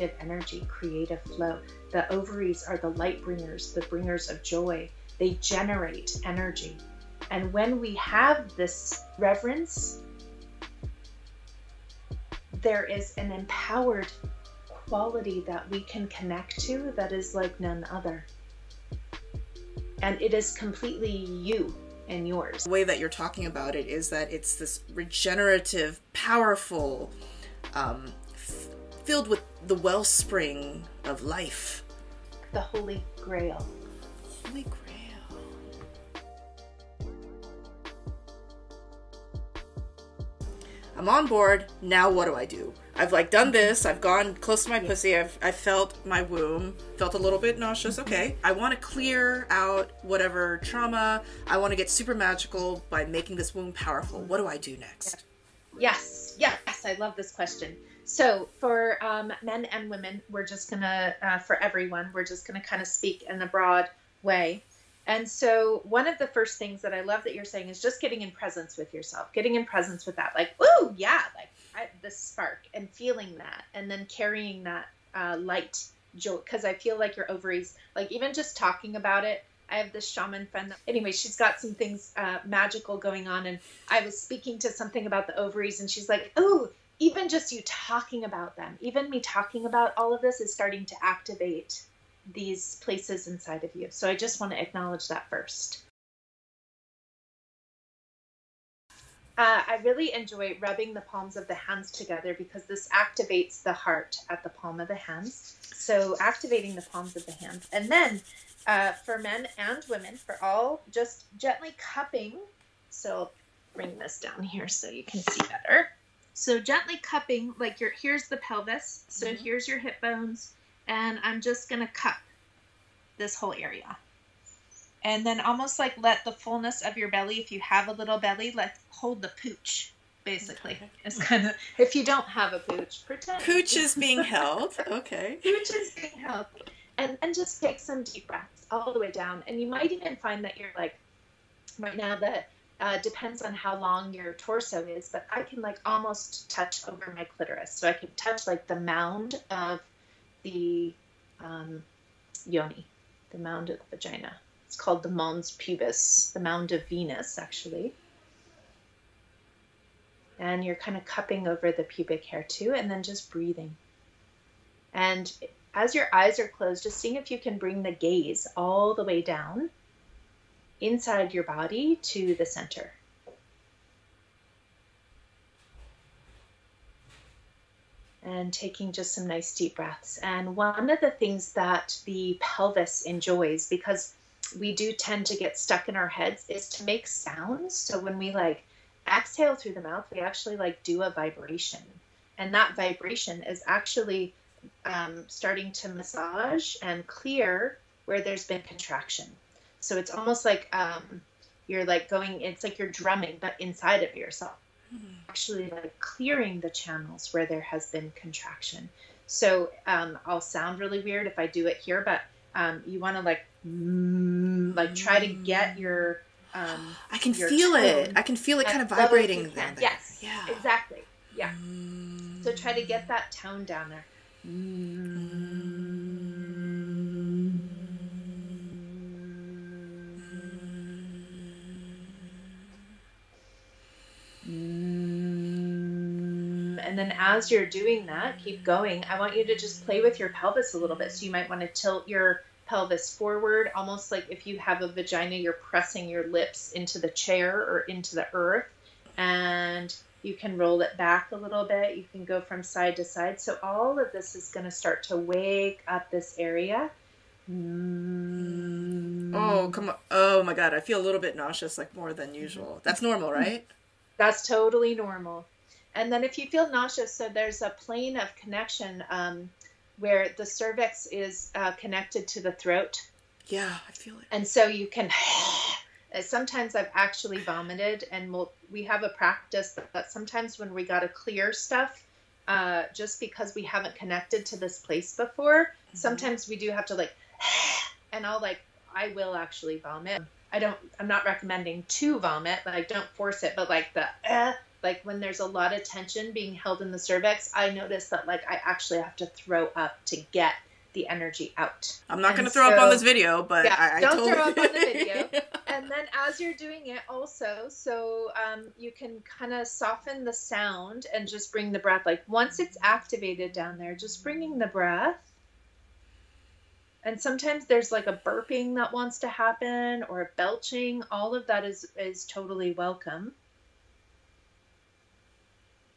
Creative energy, creative flow. The ovaries are the light bringers, the bringers of joy. They generate energy. And when we have this reverence, there is an empowered quality that we can connect to that is like none other. And it is completely you and yours. The way that you're talking about it is that it's this regenerative, powerful, um, filled with the wellspring of life. The Holy Grail. Holy Grail. I'm on board. Now what do I do? I've like done this. I've gone close to my pussy. I've I felt my womb. Felt a little bit nauseous. Mm-hmm. Okay. I want to clear out whatever trauma. I want to get super magical by making this womb powerful. What do I do next? Yes, yes, I love this question. So, for um, men and women, we're just gonna, uh, for everyone, we're just gonna kind of speak in a broad way. And so, one of the first things that I love that you're saying is just getting in presence with yourself, getting in presence with that, like, ooh, yeah, like I, the spark, and feeling that, and then carrying that uh, light joy. Because I feel like your ovaries, like even just talking about it, I have this shaman friend. That, anyway, she's got some things uh, magical going on, and I was speaking to something about the ovaries, and she's like, "Oh, even just you talking about them, even me talking about all of this is starting to activate these places inside of you." So I just want to acknowledge that first. Uh, I really enjoy rubbing the palms of the hands together because this activates the heart at the palm of the hands. So activating the palms of the hands, and then uh, for men and women, for all, just gently cupping. So I'll bring this down here so you can see better. So gently cupping, like your here's the pelvis. So Mhm. here's your hip bones, and I'm just gonna cup this whole area. And then almost like let the fullness of your belly, if you have a little belly, let hold the pooch. Basically, Okay. it's kind of if you don't have a pooch, pretend Pooch is being held. Okay. Pooch is being held. And and just take some deep breaths all the way down. And you might even find that you're like right now that uh, depends on how long your torso is, but I can like almost touch over my clitoris. So I can touch like the mound of the um, yoni, the mound of the vagina. It's called the mons pubis, the mound of Venus, actually. And you're kind of cupping over the pubic hair too, and then just breathing. And as your eyes are closed, just seeing if you can bring the gaze all the way down inside your body to the center. And taking just some nice deep breaths. And one of the things that the pelvis enjoys, because we do tend to get stuck in our heads, is to make sounds. So when we like exhale through the mouth, we actually like do a vibration. And that vibration is actually um, starting to massage and clear where there's been contraction. So it's almost like um, you're like going, it's like you're drumming, but inside of yourself, actually like clearing the channels where there has been contraction. So um, I'll sound really weird if I do it here, but um, you want to like, mm, like try to get your. Um, I can feel it. I can feel it kind of as level as vibrating you there. Yes. Yeah. Exactly. Yeah. Mm. So try to get that tone down there. And as you're doing that, keep going. I want you to just play with your pelvis a little bit. So you might want to tilt your pelvis forward, almost like if you have a vagina, you're pressing your lips into the chair or into the earth. And You can roll it back a little bit. You can go from side to side. So all of this is going to start to wake up this area. Mm. Oh, come on. Oh my god, I feel a little bit nauseous, like more than usual. That's normal, right? That's totally normal. And then if you feel nauseous, so there's a plane of connection um, where the cervix is uh, connected to the throat. Yeah, I feel it. And so you can. sometimes I've actually vomited, and we'll, we have a practice that, that sometimes when we got to clear stuff, uh, just because we haven't connected to this place before, mm-hmm. sometimes we do have to like, and I'll like, I will actually vomit. I don't, I'm not recommending to vomit, like don't force it, but like the, uh, like when there's a lot of tension being held in the cervix, I notice that like I actually have to throw up to get the energy out. I'm not going to throw so, up on this video, but yeah, I, I don't totally... throw up on the video. and then as you're doing it, also, so um, you can kind of soften the sound and just bring the breath. Like once it's activated down there, just bringing the breath. And sometimes there's like a burping that wants to happen or a belching. All of that is is totally welcome.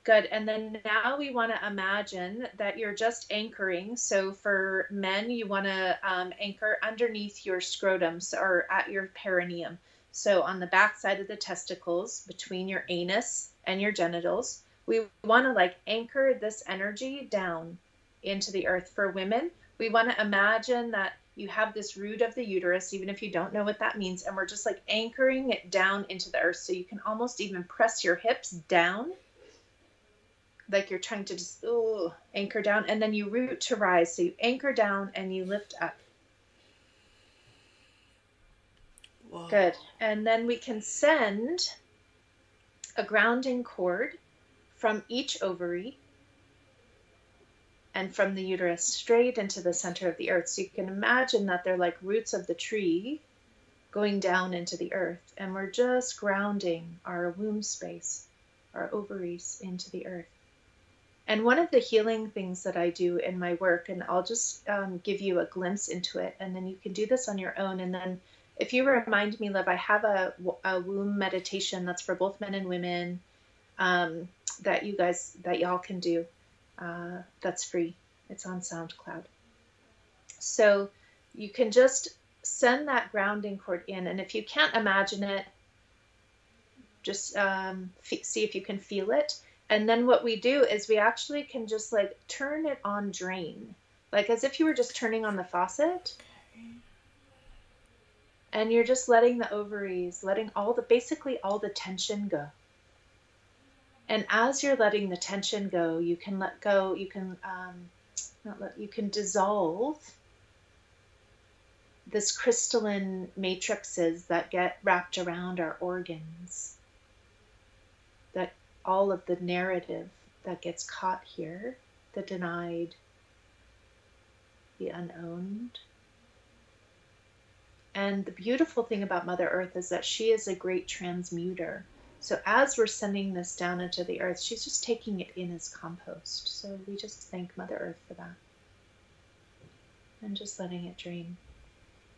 Good. And then now we want to imagine that you're just anchoring. So for men, you want to um, anchor underneath your scrotum or at your perineum. So on the back side of the testicles, between your anus and your genitals, we want to like anchor this energy down into the earth. For women, we want to imagine that you have this root of the uterus, even if you don't know what that means, and we're just like anchoring it down into the earth. So you can almost even press your hips down like you're trying to just ooh, anchor down and then you root to rise. So you anchor down and you lift up. Whoa. Good. And then we can send a grounding cord from each ovary and from the uterus straight into the center of the earth. So you can imagine that they're like roots of the tree going down into the earth. And we're just grounding our womb space, our ovaries into the earth. And one of the healing things that I do in my work, and I'll just um, give you a glimpse into it, and then you can do this on your own. And then, if you remind me, Liv, I have a, a womb meditation that's for both men and women um, that you guys, that y'all can do. Uh, that's free, it's on SoundCloud. So you can just send that grounding cord in. And if you can't imagine it, just um, see if you can feel it and then what we do is we actually can just like turn it on drain, like as if you were just turning on the faucet. Okay. And you're just letting the ovaries, letting all the basically all the tension go. And as you're letting the tension go, you can let go, you can um, not let, you can dissolve this crystalline matrices that get wrapped around our organs all of the narrative that gets caught here the denied, the unowned. And the beautiful thing about Mother Earth is that she is a great transmuter. So as we're sending this down into the earth, she's just taking it in as compost. So we just thank Mother Earth for that. And just letting it drain.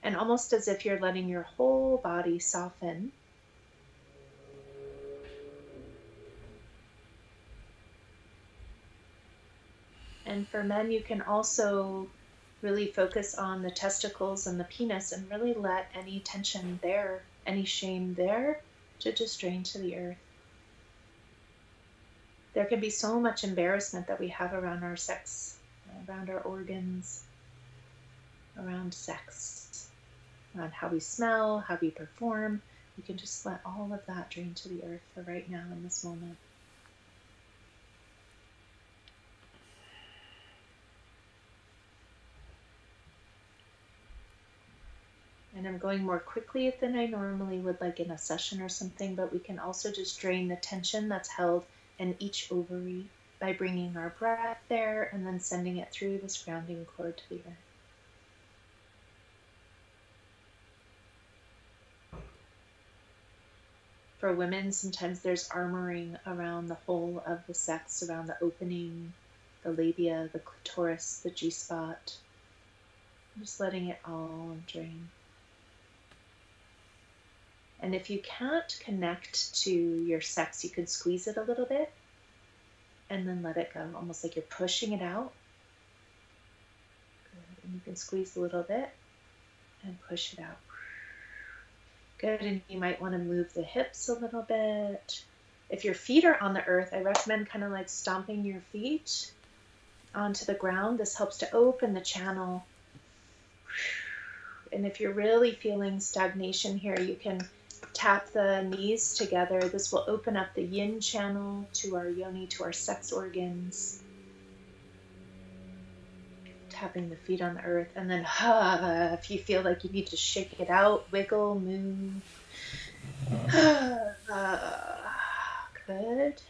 And almost as if you're letting your whole body soften And for men, you can also really focus on the testicles and the penis and really let any tension there, any shame there, to just drain to the earth. There can be so much embarrassment that we have around our sex, around our organs, around sex, around how we smell, how we perform. We can just let all of that drain to the earth for right now in this moment. And I'm going more quickly than I normally would, like in a session or something, but we can also just drain the tension that's held in each ovary by bringing our breath there and then sending it through this grounding cord to the earth. For women, sometimes there's armoring around the whole of the sex, around the opening, the labia, the clitoris, the G spot. Just letting it all drain. And if you can't connect to your sex, you can squeeze it a little bit and then let it go, almost like you're pushing it out. Good. And you can squeeze a little bit and push it out. Good. And you might want to move the hips a little bit. If your feet are on the earth, I recommend kind of like stomping your feet onto the ground. This helps to open the channel. And if you're really feeling stagnation here, you can tap the knees together. This will open up the yin channel to our yoni, to our sex organs. Tapping the feet on the earth. And then, uh, if you feel like you need to shake it out, wiggle, move. Good.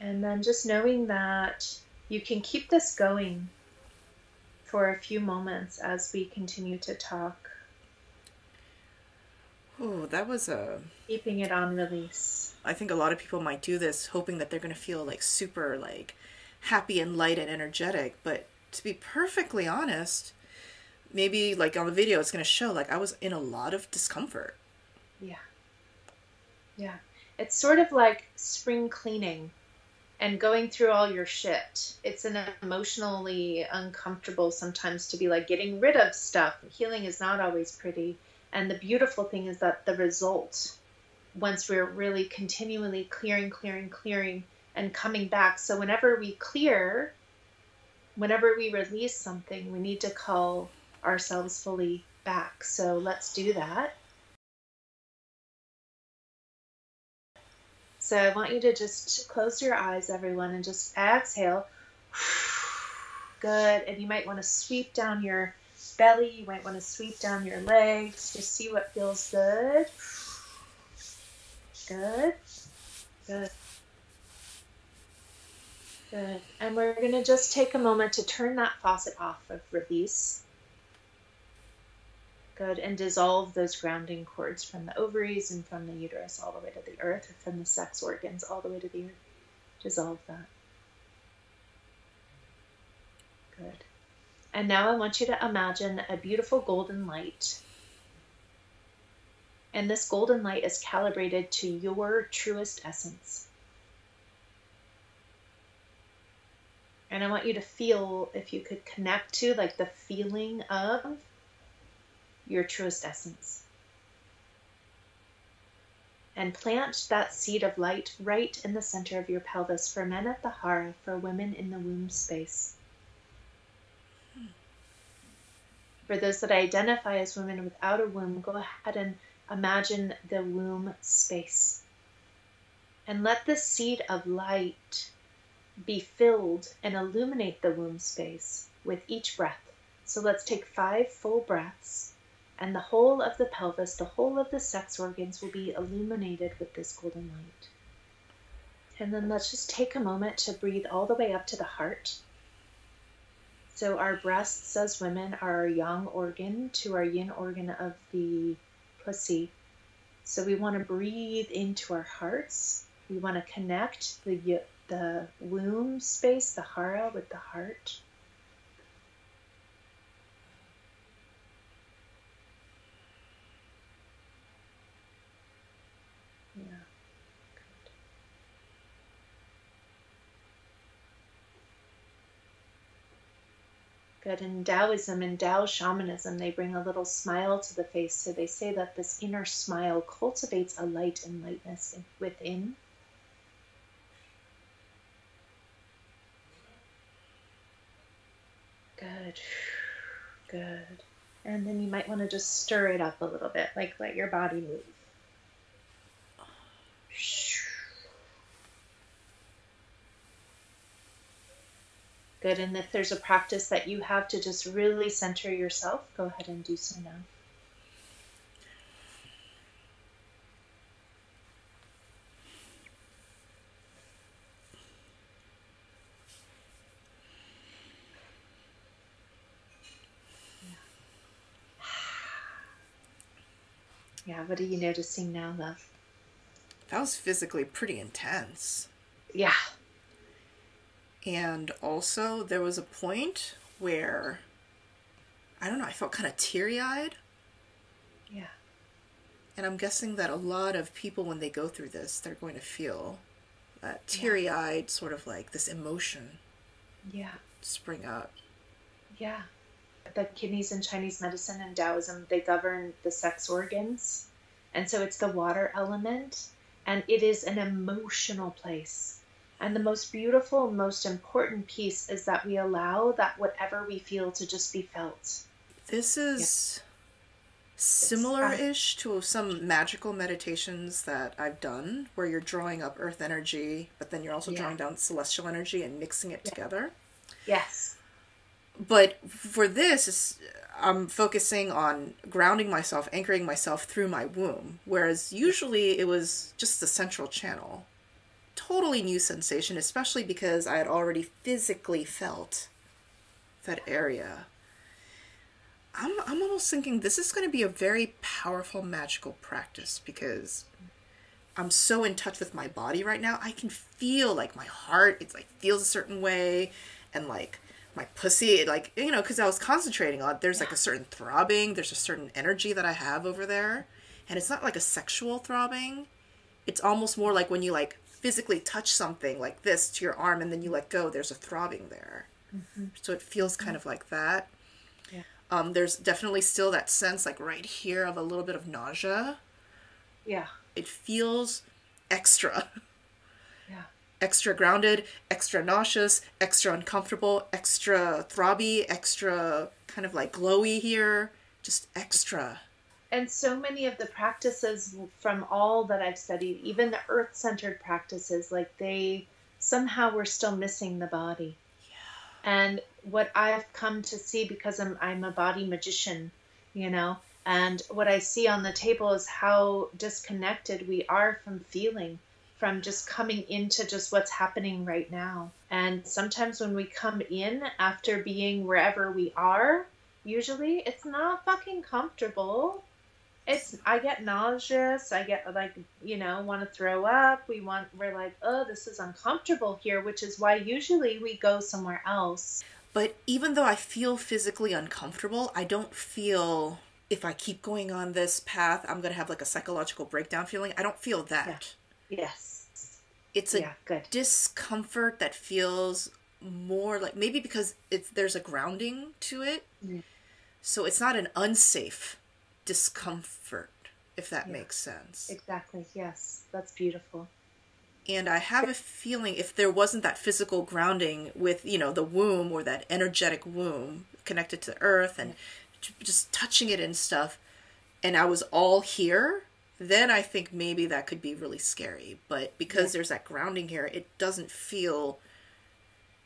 And then just knowing that you can keep this going for a few moments as we continue to talk. Oh, that was a. Keeping it on release. I think a lot of people might do this hoping that they're going to feel like super like happy and light and energetic, but to be perfectly honest, maybe like on the video it's going to show like I was in a lot of discomfort. Yeah. Yeah. It's sort of like spring cleaning and going through all your shit. It's an emotionally uncomfortable sometimes to be like getting rid of stuff. Healing is not always pretty. And the beautiful thing is that the result, once we're really continually clearing, clearing, clearing, and coming back. So whenever we clear, whenever we release something, we need to call ourselves fully back. So let's do that. So I want you to just close your eyes, everyone, and just exhale. Good. And you might want to sweep down your belly. You might want to sweep down your legs. Just see what feels good. Good. Good. Good. And we're going to just take a moment to turn that faucet off of release. Good. And dissolve those grounding cords from the ovaries and from the uterus all the way to the earth, or from the sex organs all the way to the earth. Dissolve that. Good. And now I want you to imagine a beautiful golden light. And this golden light is calibrated to your truest essence. And I want you to feel, if you could connect to, like the feeling of your truest essence. And plant that seed of light right in the center of your pelvis for men at the hara, for women in the womb space. For those that identify as women without a womb, go ahead and imagine the womb space. And let the seed of light be filled and illuminate the womb space with each breath. So let's take five full breaths and the whole of the pelvis, the whole of the sex organs will be illuminated with this golden light. And then let's just take a moment to breathe all the way up to the heart. So, our breasts as women are our yang organ to our yin organ of the pussy. So, we want to breathe into our hearts. We want to connect the, the womb space, the hara, with the heart. Good. In Taoism and Tao shamanism, they bring a little smile to the face. So they say that this inner smile cultivates a light and lightness within. Good. Good. And then you might want to just stir it up a little bit, like let your body move. Good. And if there's a practice that you have to just really center yourself, go ahead and do so now. Yeah, what are you noticing now, love? That was physically pretty intense. Yeah, and also, there was a point where I don't know, I felt kind of teary eyed. Yeah. And I'm guessing that a lot of people, when they go through this, they're going to feel that teary eyed, sort of like this emotion Yeah. spring up. Yeah. The kidneys in Chinese medicine and Taoism, they govern the sex organs. And so it's the water element. And it is an emotional place. And the most beautiful, most important piece is that we allow that whatever we feel to just be felt. This is similar ish to some magical meditations that I've done where you're drawing up earth energy, but then you're also Yeah. drawing down celestial energy and mixing it together. Yes. But for this, I'm focusing on grounding myself, anchoring myself through my womb, whereas usually it was just the central channel. Totally new sensation, especially because I had already physically felt that area. I'm, I'm almost thinking this is going to be a very powerful magical practice because I'm so in touch with my body right now. I can feel like my heart, it's like feels a certain way, and like my pussy, it like you know, because I was concentrating on. There's like a certain throbbing. There's a certain energy that I have over there, and it's not like a sexual throbbing. It's almost more like when you like physically touch something like this to your arm, and then you let go. There's a throbbing there, so it feels kind of like that. Yeah. Um, there's definitely still that sense, like right here, of a little bit of nausea. Yeah. It feels extra. Yeah. extra grounded, extra nauseous, extra uncomfortable, extra throbby, extra kind of like glowy here, just extra. And so many of the practices from all that I've studied, even the earth centered practices, like they somehow were still missing the body. Yeah. And what I've come to see because I'm, I'm a body magician, you know, and what I see on the table is how disconnected we are from feeling, from just coming into just what's happening right now. And sometimes when we come in after being wherever we are, usually it's not fucking comfortable it's i get nauseous i get like you know want to throw up we want we're like oh this is uncomfortable here which is why usually we go somewhere else But even though I feel physically uncomfortable, I don't feel if I keep going on this path, I'm going to have like a psychological breakdown feeling. I don't feel that. yes It's a yeah good discomfort that feels more like maybe because it's there's a grounding to it. Mm. So it's not an unsafe discomfort if that Yeah. makes sense. exactly yes that's beautiful And I have a feeling if there wasn't that physical grounding with, you know, the womb or that energetic womb connected to earth and just touching it and stuff, and I was all here, then I think maybe that could be really scary. But because there's that grounding here, it doesn't feel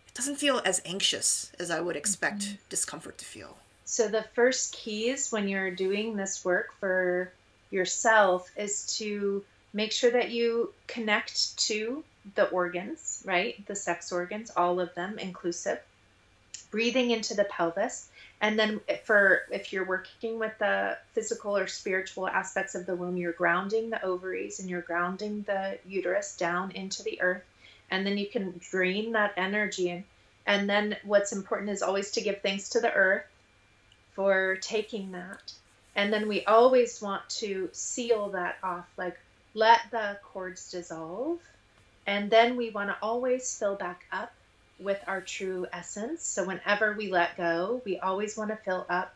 it doesn't feel as anxious as I would expect mm-hmm. discomfort to feel. So the first keys when you're doing this work for yourself is to make sure that you connect to the organs, right? The sex organs, all of them inclusive. Breathing into the pelvis. And then for if you're working with the physical or spiritual aspects of the womb, you're grounding the ovaries and you're grounding the uterus down into the earth. And then you can drain that energy. And, and then what's important is always to give thanks to the earth for taking that. And then we always want to seal that off, like let the cords dissolve. And then we want to always fill back up with our true essence. So whenever we let go, we always want to fill up.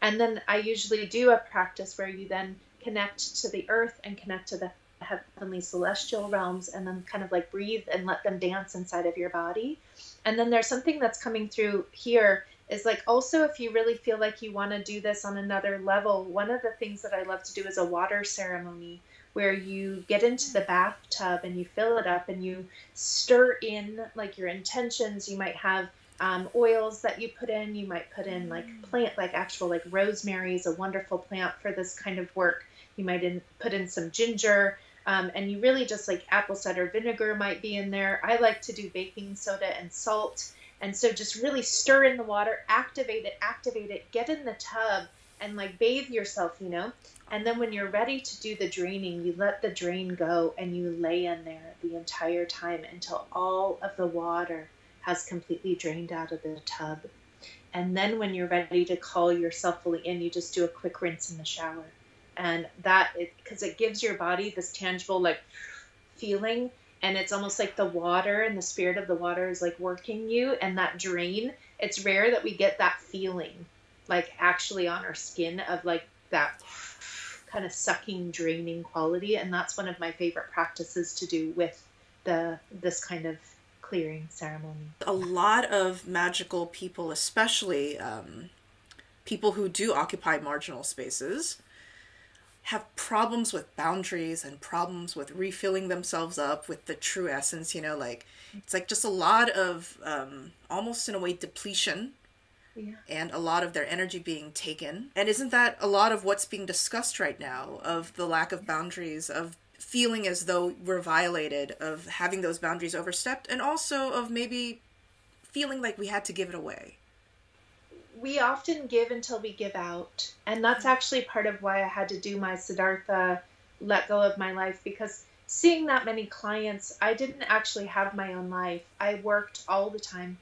And then I usually do a practice where you then connect to the earth and connect to the heavenly celestial realms and then kind of like breathe and let them dance inside of your body. And then there's something that's coming through here is like also if you really feel like you want to do this on another level, one of the things that I love to do is a water ceremony where you get into the bathtub and you fill it up and you stir in like your intentions. You might have um, oils that you put in. You might put in like plant, like actual like rosemary is a wonderful plant for this kind of work. You might in, put in some ginger. Um, and you really just like apple cider vinegar might be in there. I like to do baking soda and salt. And so just really stir in the water, activate it, activate it, get in the tub and like bathe yourself, you know? And then when you're ready to do the draining, you let the drain go and you lay in there the entire time until all of the water has completely drained out of the tub. And then when you're ready to call yourself fully in, you just do a quick rinse in the shower. and that because it, it gives your body this tangible like feeling and it's almost like the water and the spirit of the water is like working you and that drain it's rare that we get that feeling like actually on our skin of like that kind of sucking draining quality and that's one of my favorite practices to do with the this kind of clearing ceremony. A lot of magical people especially um, people who do occupy marginal spaces have problems with boundaries and problems with refilling themselves up with the true essence you know like it's like just a lot of um, almost in a way depletion yeah. and a lot of their energy being taken and isn't that a lot of what's being discussed right now of the lack of boundaries of feeling as though we're violated of having those boundaries overstepped and also of maybe feeling like we had to give it away we often give until we give out. And that's mm-hmm. actually part of why I had to do my Siddhartha let go of my life because seeing that many clients, I didn't actually have my own life. I worked all the time.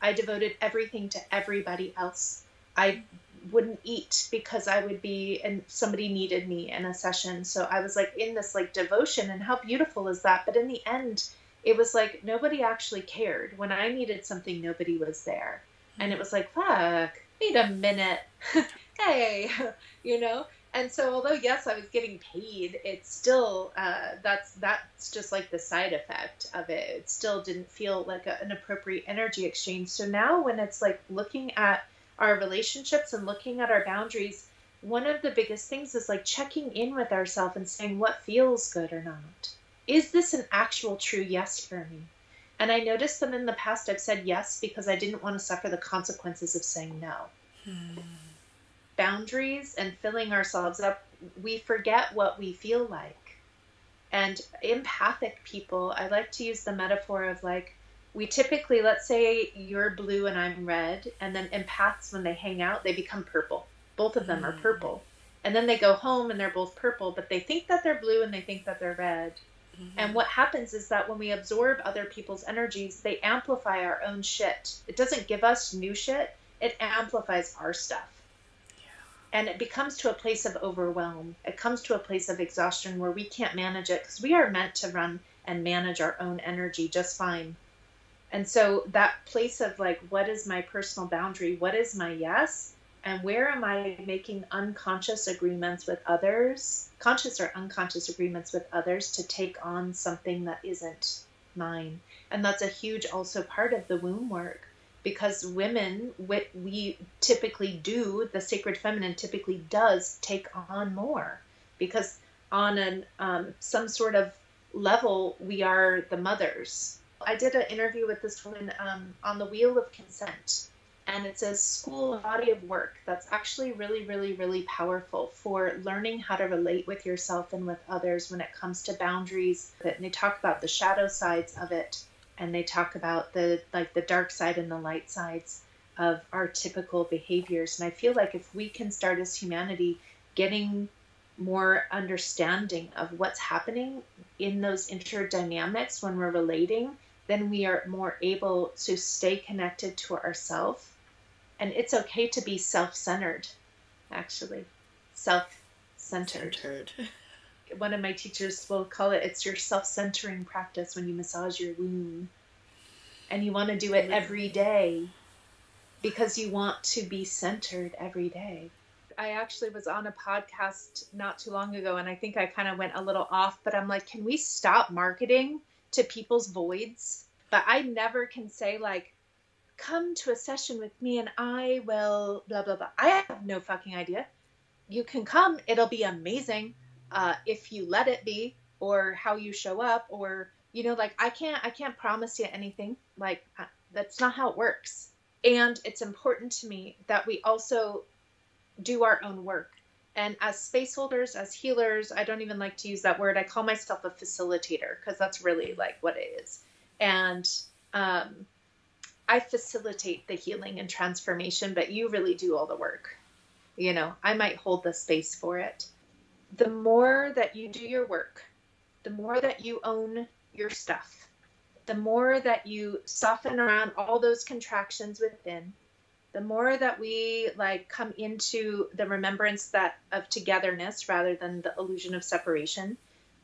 I devoted everything to everybody else. I wouldn't eat because I would be and somebody needed me in a session. So I was like in this like devotion and how beautiful is that? But in the end, it was like nobody actually cared. When I needed something, nobody was there and it was like fuck wait a minute. Hey you know? And so although yes i was getting paid it's still uh, that's that's just like the side effect of it. It still didn't feel like a, an appropriate energy exchange. So now when it's like looking at our relationships and looking at our boundaries one of the biggest things is like checking in with ourselves and saying what feels good or not. Is this an actual true yes for me and I noticed that in the past I've said yes because I didn't want to suffer the consequences of saying no. Hmm. Boundaries and filling ourselves up, we forget what we feel like. And empathic people, I like to use the metaphor of like, we typically, let's say you're blue and I'm red, and then empaths, when they hang out, they become purple. Both of them are hmm. purple. And then they go home and they're both purple, but they think that they're blue and they think that they're red Mm-hmm. And what happens is that when we absorb other people's energies, they amplify our own shit. It doesn't give us new shit, it amplifies our stuff. Yeah. And it becomes to a place of overwhelm. It comes to a place of exhaustion where we can't manage it because we are meant to run and manage our own energy just fine. And so that place of like, what is my personal boundary? What is my yes? And where am I making unconscious agreements with others, conscious or unconscious agreements with others to take on something that isn't mine? And that's a huge also part of the womb work because women, what we typically do, the sacred feminine typically does take on more because on an um, some sort of level we are the mothers. I did an interview with this woman um, on the wheel of consent and it's a school body of work that's actually really, really, really powerful for learning how to relate with yourself and with others when it comes to boundaries. And they talk about the shadow sides of it, and they talk about the like the dark side and the light sides of our typical behaviors. And I feel like if we can start as humanity getting more understanding of what's happening in those interdynamics when we're relating, then we are more able to stay connected to ourselves and it's okay to be self-centered actually. Self-centered. Centered. one of my teachers will call it it's your self-centering practice when you massage your womb. And you want to do it every day because you want to be centered every day. I actually was on a podcast not too long ago and I think I kind of went a little off, but I'm like, can we stop marketing to people's voids? But I never can say, like, come to a session with me and I will blah blah blah. I have no fucking idea. You can come, it'll be amazing uh, if you let it be, or how you show up, or you know, like I can't I can't promise you anything. Like uh, that's not how it works. And it's important to me that we also do our own work. And as space holders, as healers, I don't even like to use that word. I call myself a facilitator because that's really like what it is. And um, I facilitate the healing and transformation, but you really do all the work. You know, I might hold the space for it. The more that you do your work, the more that you own your stuff, the more that you soften around all those contractions within, the more that we like come into the remembrance that of togetherness rather than the illusion of separation,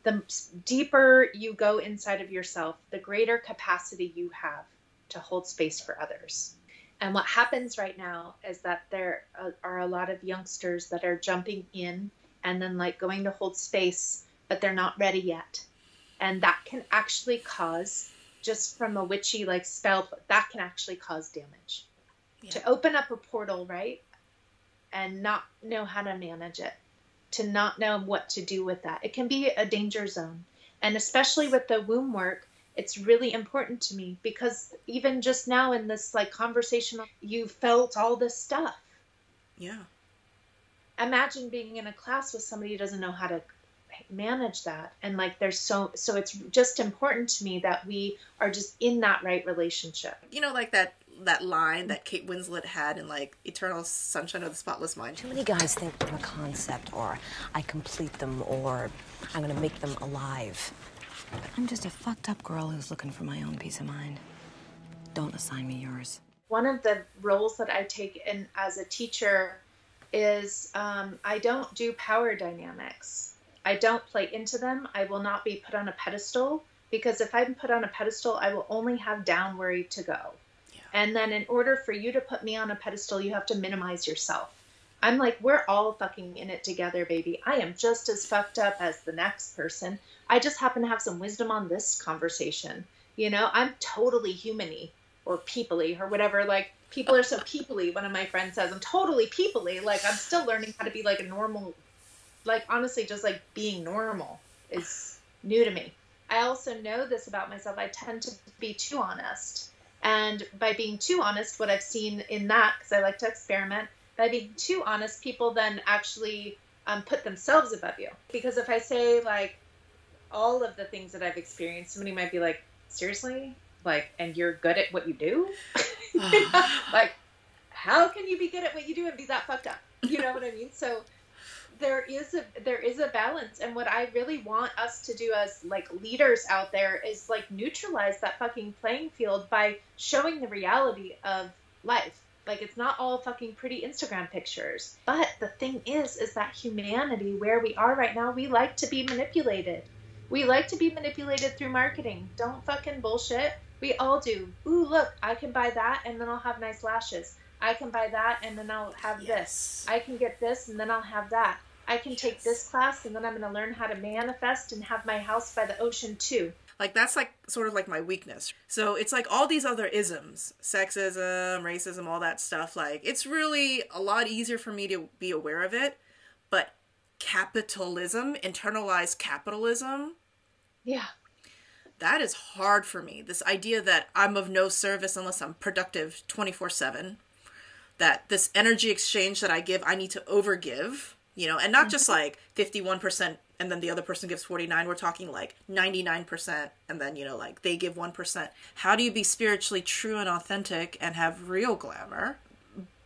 the deeper you go inside of yourself, the greater capacity you have to hold space for others. And what happens right now is that there are a lot of youngsters that are jumping in and then like going to hold space, but they're not ready yet. And that can actually cause, just from a witchy like spell, that can actually cause damage. Yeah. To open up a portal, right? And not know how to manage it, to not know what to do with that. It can be a danger zone. And especially with the womb work, it's really important to me because even just now in this like conversation you felt all this stuff yeah imagine being in a class with somebody who doesn't know how to manage that and like there's so so it's just important to me that we are just in that right relationship you know like that that line that Kate Winslet had in like Eternal Sunshine of the Spotless Mind. Too many guys think I'm a concept or I complete them or I'm gonna make them alive. I'm just a fucked up girl who's looking for my own peace of mind. Don't assign me yours. One of the roles that I take in as a teacher is um, I don't do power dynamics. I don't play into them. I will not be put on a pedestal because if I'm put on a pedestal, I will only have down worry to go. Yeah. And then in order for you to put me on a pedestal, you have to minimize yourself. I'm like, we're all fucking in it together, baby. I am just as fucked up as the next person. I just happen to have some wisdom on this conversation. You know, I'm totally humany or peoply or whatever. Like, people are so peoply. One of my friends says, I'm totally peoply. Like, I'm still learning how to be like a normal, like, honestly, just like being normal is new to me. I also know this about myself. I tend to be too honest. And by being too honest, what I've seen in that, because I like to experiment, by being too honest, people then actually um, put themselves above you. Because if I say like all of the things that I've experienced, somebody might be like, seriously, like, and you're good at what you do, like, how can you be good at what you do and be that fucked up? You know what I mean? So there is a there is a balance and what i really want us to do as like leaders out there is like neutralize that fucking playing field by showing the reality of life like it's not all fucking pretty Instagram pictures. But the thing is is that humanity where we are right now, we like to be manipulated. We like to be manipulated through marketing. Don't fucking bullshit. We all do. Ooh, look, I can buy that and then I'll have nice lashes. I can buy that and then I'll have yes. this. I can get this and then I'll have that. I can yes. take this class and then I'm going to learn how to manifest and have my house by the ocean too. Like that's like sort of like my weakness. So it's like all these other isms, sexism, racism, all that stuff. Like it's really a lot easier for me to be aware of it. Capitalism, internalized capitalism, yeah. That is hard for me. This idea that I'm of no service unless I'm productive 24 7. That this energy exchange that I give, I need to overgive, you know, and not just mm-hmm. like 51% and then the other person gives 49 we're talking like 99% and then you know like they give 1% how do you be spiritually true and authentic and have real glamour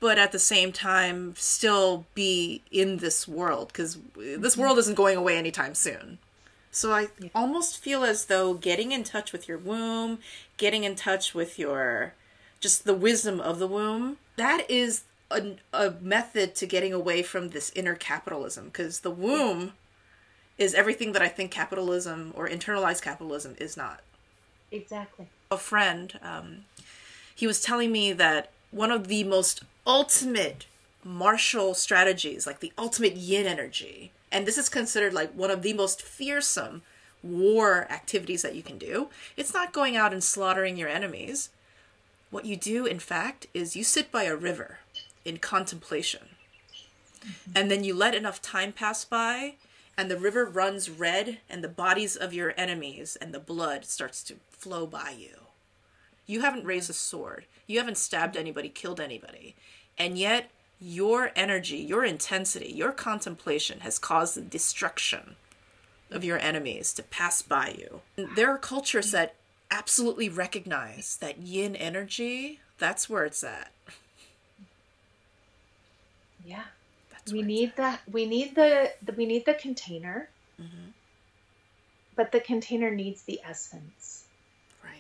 but at the same time still be in this world because this world isn't going away anytime soon so i yeah. almost feel as though getting in touch with your womb getting in touch with your just the wisdom of the womb that is a, a method to getting away from this inner capitalism because the womb is everything that I think capitalism or internalized capitalism is not. Exactly. A friend, um, he was telling me that one of the most ultimate martial strategies, like the ultimate yin energy, and this is considered like one of the most fearsome war activities that you can do. It's not going out and slaughtering your enemies. What you do, in fact, is you sit by a river in contemplation. Mm-hmm. And then you let enough time pass by and the river runs red, and the bodies of your enemies and the blood starts to flow by you. You haven't raised a sword, you haven't stabbed anybody, killed anybody, and yet your energy, your intensity, your contemplation has caused the destruction of your enemies to pass by you. There are cultures that absolutely recognize that yin energy, that's where it's at. Yeah we need that we need the, the, we need the container mm-hmm. but the container needs the essence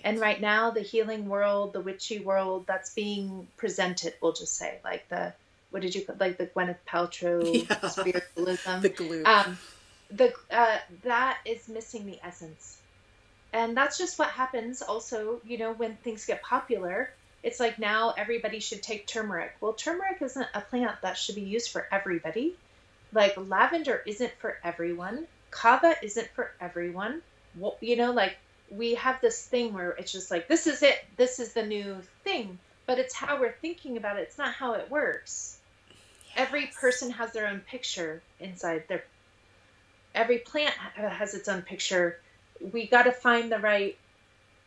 right And right now, the healing world, the witchy world, that's being presented. We'll just say like the what did you like the Gwyneth Paltrow Yeah. spiritualism. The Goop. um, the uh, that is missing the essence, and that's just what happens. Also, you know, when things get popular, it's like now everybody should take turmeric. Well, turmeric isn't a plant that should be used for everybody. Like lavender isn't for everyone. Kava isn't for everyone. You know, like we have this thing where it's just like this is it. This is the new thing. But it's how we're thinking about it. It's not how it works. Every person has their own picture inside their every plant has its own picture. We got to find the right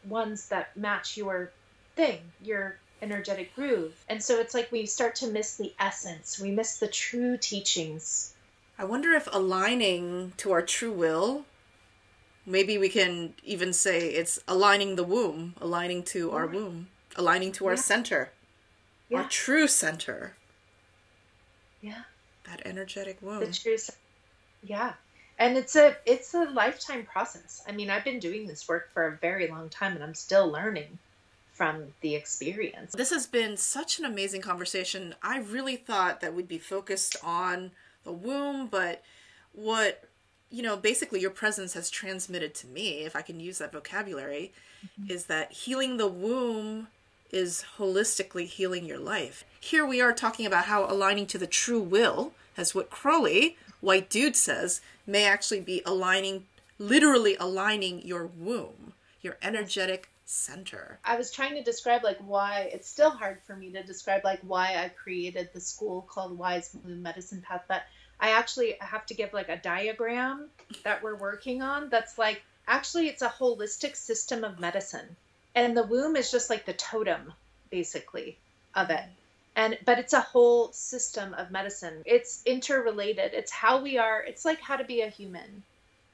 ones that match your thing, your energetic groove. And so it's like we start to miss the essence. We miss the true teachings. I wonder if aligning to our true will, maybe we can even say it's aligning the womb, aligning to our womb, aligning to our Yeah. center, our true center, Yeah. that energetic womb. The true Yeah. And it's a it's a lifetime process. I mean, I've been doing this work for a very long time and I'm still learning from the experience. This has been such an amazing conversation. I really thought that we'd be focused on the womb, but what, you know, basically your presence has transmitted to me, if I can use that vocabulary, mm-hmm. is that healing the womb is holistically healing your life. Here we are talking about how aligning to the true will, as what Crowley, White Dude says, may actually be aligning, literally aligning your womb, your energetic center. I was trying to describe like why it's still hard for me to describe like why I created the school called Wise Womb Medicine Path, but I actually have to give like a diagram that we're working on that's like actually it's a holistic system of medicine. And the womb is just like the totem basically of it. And but it's a whole system of medicine. It's interrelated. It's how we are. It's like how to be a human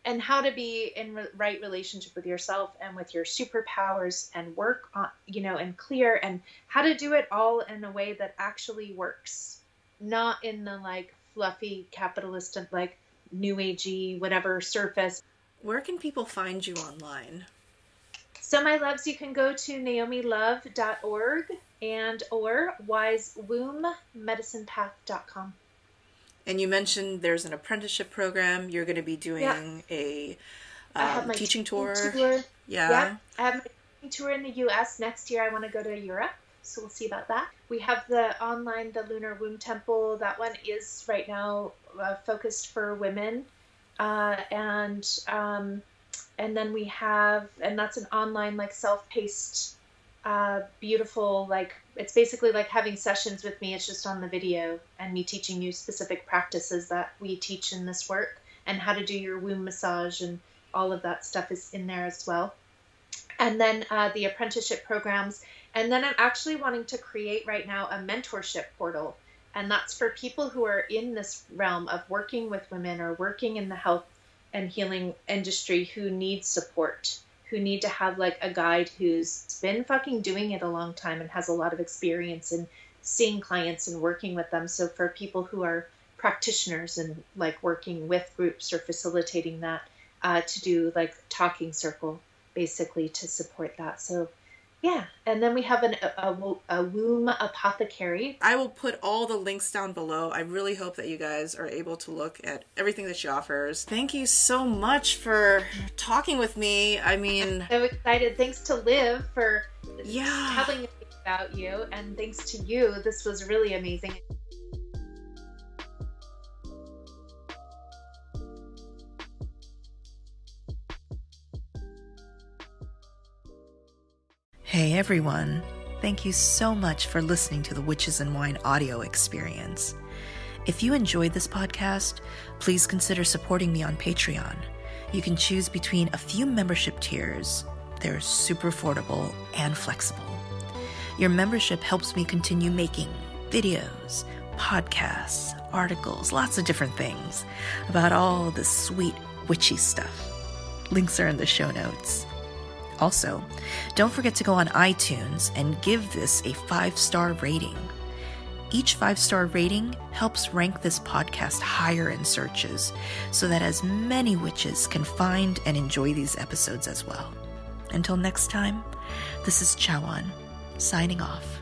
and how to be in re- right relationship with yourself and with your superpowers and work on you know and clear and how to do it all in a way that actually works not in the like fluffy capitalist like new agey whatever surface Where can people find you online? so my loves you can go to naomilove.org and or wisewombmedicinepath.com And you mentioned there's an apprenticeship program. You're going to be doing Yeah. a um, teaching tour. tour. Yeah. Yeah, I have my teaching tour in the U.S. Next year, I want to go to Europe, so we'll see about that. We have the online, the Lunar Womb Temple. That one is right now uh, focused for women, uh, and um, and then we have, and that's an online, like self-paced, uh, beautiful, like it's basically like having sessions with me. It's just on the video and me teaching you specific practices that we teach in this work and how to do your womb massage and all of that stuff is in there as well. And then uh, the apprenticeship programs. And then I'm actually wanting to create right now a mentorship portal. And that's for people who are in this realm of working with women or working in the health and healing industry who need support, who need to have like a guide who's been fucking doing it a long time and has a lot of experience in seeing clients and working with them. So for people who are practitioners and like working with groups or facilitating that, uh, to do like talking circle basically to support that. So yeah, and then we have an, a, a, womb apothecary. I will put all the links down below. I really hope that you guys are able to look at everything that she offers. Thank you so much for talking with me. I mean, So excited! Thanks to Liv for Yeah. telling me about you, and thanks to you. This was really amazing. Hey everyone, thank you so much for listening to the Witches and Wine audio experience. If you enjoyed this podcast, please consider supporting me on Patreon. You can choose between a few membership tiers, they're super affordable and flexible. Your membership helps me continue making videos, podcasts, articles, lots of different things about all the sweet witchy stuff. Links are in the show notes. Also, don't forget to go on iTunes and give this a five star rating. Each five star rating helps rank this podcast higher in searches so that as many witches can find and enjoy these episodes as well. Until next time, this is Chaweon, signing off.